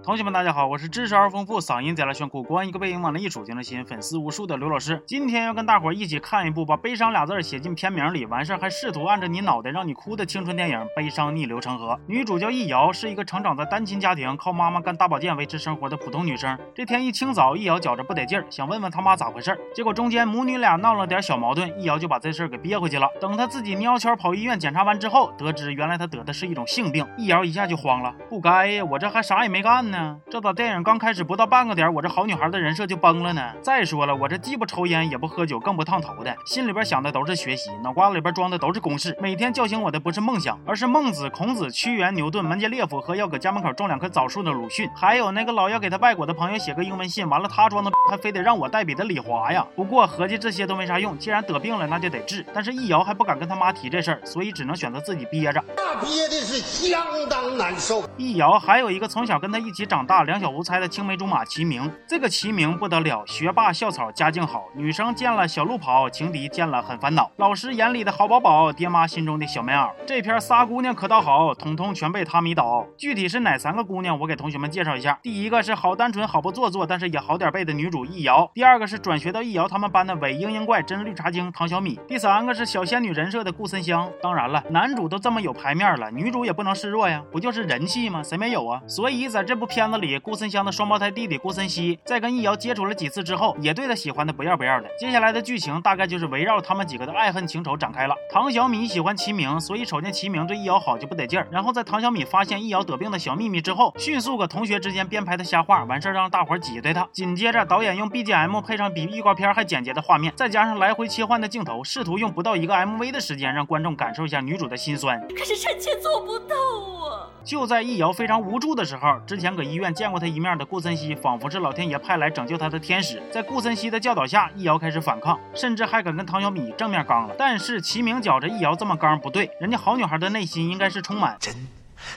同学们，大家好，我是知识而丰富、嗓音贼拉炫酷、光一个背影往那一杵就能吸引粉丝无数的刘老师。今天要跟大伙儿一起看一部把悲伤俩字写进片名里，完事儿还试图按着你脑袋让你哭的青春电影《悲伤逆流成河》。女主叫易遥，是一个成长在单亲家庭、靠妈妈干大保健维持生活的普通女生。这天一清早，易遥觉着不得劲儿，想问问他妈咋回事儿。结果中间母女俩闹了点小矛盾，易遥就把这事儿给憋回去了。等她自己喵悄跑医院检查完之后，得知原来她得的是一种性病，易遥一下就慌了，不该呀，我这还啥也没干呢，这咋电影？刚开始不到半个点，我这好女孩的人设就崩了呢。再说了，我这既不抽烟，也不喝酒，更不烫头的，心里边想的都是学习，脑瓜子里边装的都是公式。每天叫醒我的不是梦想，而是孟子、孔子、屈原、牛顿、门捷列夫和要搁家门口种两棵枣树的鲁迅，还有那个老要给他外国的朋友写个英文信，完了他装的还非得让我代笔的李华呀。不过合计这些都没啥用，既然得病了，那就得治。但是易遥还不敢跟他妈提这事儿，所以只能选择自己憋着。那憋的是相当难受。易遥还有一个从小跟他一一起长大、两小无猜的青梅竹马。齐名，这个齐名不得了，学霸校草，家境好，女生见了小鹿跑，情敌见了很烦恼，老师眼里的好宝宝，爹妈心中的小棉袄。这片仨姑娘可倒好，统统全被他迷倒。具体是哪三个姑娘，我给同学们介绍一下。第一个是好单纯、好不做作，但是也好点背的女主易遥。第二个是转学到易遥他们班的伪嘤嘤怪真绿茶精唐小米。第三个是小仙女人设的顾森湘。当然了，男主都这么有排面了，女主也不能示弱呀，不就是人气吗？谁没有啊？所以在这部片子里，顾森湘的双胞胎弟弟。顾森西在跟易遥接触了几次之后，也对他喜欢的不要不要的。接下来的剧情大概就是围绕他们几个的爱恨情仇展开了。唐小米喜欢齐明，所以瞅见齐明对易遥好就不得劲儿。然后在唐小米发现易遥得病的小秘密之后，迅速搁同学之间编排的瞎话，完事儿让大伙儿挤兑他。紧接着导演用 BGM 配上比预告片还简洁的画面，再加上来回切换的镜头，试图用不到一个 MV 的时间让观众感受一下女主的心酸。可是臣妾做不到啊！就在易遥非常无助的时候，之前搁医院见过他一面的顾森西仿佛是老天爷派来拯救他的天使。在顾森西的教导下，易遥开始反抗，甚至还敢跟唐小米正面刚了。但是齐明觉着易遥这么刚不对，人家好女孩的内心应该是充满真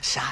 善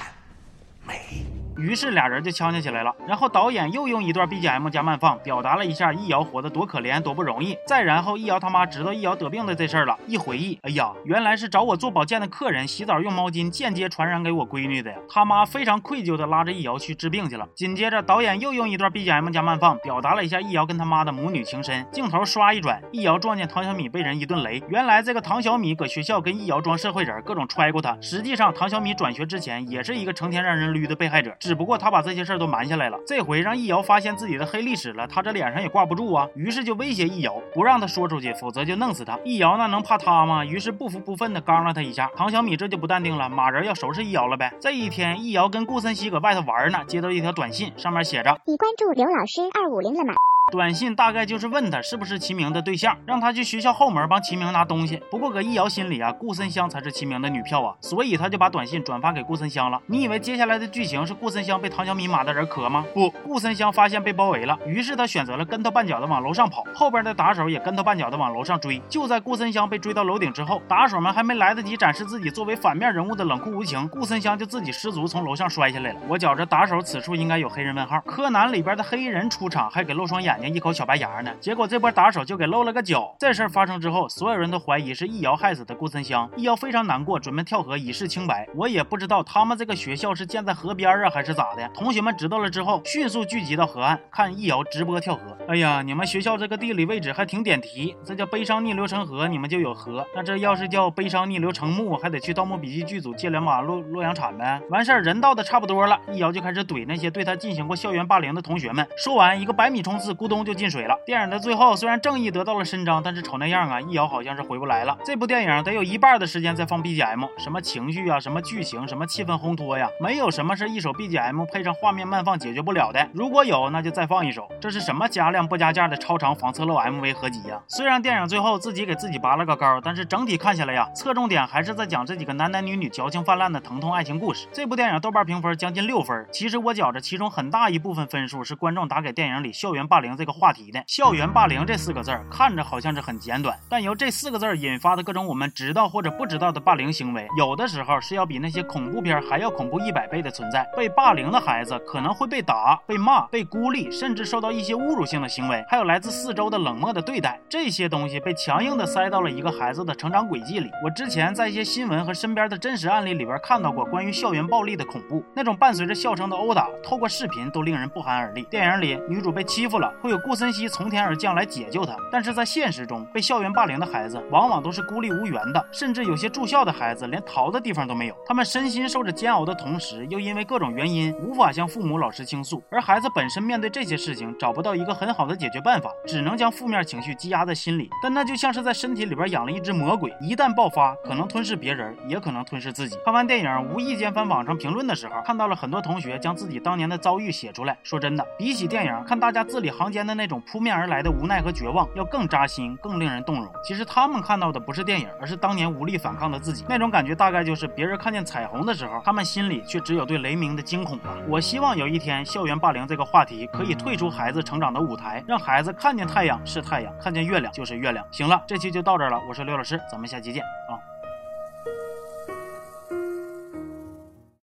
美。于是俩人就呛呛起来了，然后导演又用一段 BGM 加慢放，表达了一下易遥活得多可怜多不容易。再然后易遥他妈知道易遥得病的这事儿了，一回忆，哎呀，原来是找我做保健的客人洗澡用毛巾间接传染给我闺女的呀。他妈非常愧疚的拉着易遥去治病去了。紧接着导演又用一段 BGM 加慢放，表达了一下易遥跟他妈的母女情深。镜头刷一转，易遥撞见唐小米被人一顿雷，原来这个唐小米搁学校跟易遥装社会人，各种揣过他。实际上唐小米转学之前也是一个成天让人捋的被害者，只不过他把这些。事儿都瞒下来了，这回让易遥发现自己的黑历史了，他这脸上也挂不住啊，于是就威胁易遥，不让他说出去，否则就弄死他。易遥那能怕他吗？于是不服不忿的刚了他一下。唐小米这就不淡定了，马人要收拾易遥了呗。这一天，易遥跟顾森西搁外头玩呢，接到一条短信，上面写着：已关注刘老师二五零了吗？短信大概就是问他是不是齐明的对象，让他去学校后门帮齐明拿东西。不过搁易遥心里啊，顾森湘才是齐明的女票啊，所以他就把短信转发给顾森湘了。你以为接下来的剧情是顾森湘被唐小米马的人磕吗？不，顾森湘发现被包围了，于是他选择了跟头绊脚的往楼上跑，后边的打手也跟头绊脚的往楼上追。就在顾森湘被追到楼顶之后，打手们还没来得及展示自己作为反面人物的冷酷无情，顾森湘就自己失足从楼上摔下来了。我觉着打手此处应该有黑人问号。柯南里边的黑衣人出场还给露双眼眼睛，一口小白牙呢。结果这波打手就给露了个脚。这事儿发生之后，所有人都怀疑是易遥害死的顾森湘。易遥非常难过，准备跳河以示清白。我也不知道他们这个学校是建在河边啊，还是咋的。同学们知道了之后，迅速聚集到河岸看易遥直播跳河。哎呀，你们学校这个地理位置还挺点题，这叫悲伤逆流成河，你们就有河。那这要是叫悲伤逆流成木，还得去《盗墓笔记》剧组借两把洛洛阳铲呗。完事儿人到的差不多了，易遥就开始怼那些对他进行过校园霸凌的同学们。说完，一个百米冲刺，咕咚就进水了。电影的最后，虽然正义得到了伸张，但是瞅那样啊，易遥好像是回不来了。这部电影得有一半的时间在放 BGM，什么情绪啊，什么剧情，什么气氛烘托呀，没有什么是一首 BGM 配上画面慢放解决不了的。如果有，那就再放一首。这是什么加量不加价的超长防侧漏 MV 合集呀？虽然电影最后自己给自己拔了个高，但是整体看下来呀，侧重点还是在讲这几个男男女女矫情泛滥的疼痛爱情故事。这部电影豆瓣评分将近六分，其实我觉着其中很大一部分分数是观众打给电影里校园霸凌。这个话题的。校园霸凌这四个字儿看着好像是很简短，但由这四个字儿引发的各种我们知道或者不知道的霸凌行为，有的时候是要比那些恐怖片还要恐怖一百倍的存在。被霸凌的孩子可能会被打、被骂、被孤立，甚至受到一些侮辱性的行为，还有来自四周的冷漠的对待。这些东西被强硬的塞到了一个孩子的成长轨迹里。我之前在一些新闻和身边的真实案例里边看到过关于校园暴力的恐怖，那种伴随着笑声的殴打，透过视频都令人不寒而栗。电影里女主被欺负了，会有顾森西从天而降来解救他，但是在现实中，被校园霸凌的孩子往往都是孤立无援的，甚至有些住校的孩子连逃的地方都没有。他们身心受着煎熬的同时，又因为各种原因无法向父母、老师倾诉，而孩子本身面对这些事情找不到一个很好的解决办法，只能将负面情绪积压在心里。但那就像是在身体里边养了一只魔鬼，一旦爆发，可能吞噬别人，也可能吞噬自己。看完电影，无意间翻网上评论的时候，看到了很多同学将自己当年的遭遇写出来。说真的，比起电影，看大家字里行间的那种扑面而来的无奈和绝望，要更扎心，更令人动容。其实他们看到的不是电影，而是当年无力反抗的自己。那种感觉大概就是别人看见彩虹的时候，他们心里却只有对雷鸣的惊恐吧。我希望有一天，校园霸凌这个话题可以退出孩子成长的舞台，让孩子看见太阳是太阳，看见月亮就是月亮。行了，这期就到这儿了，我是刘老师，咱们下期见啊。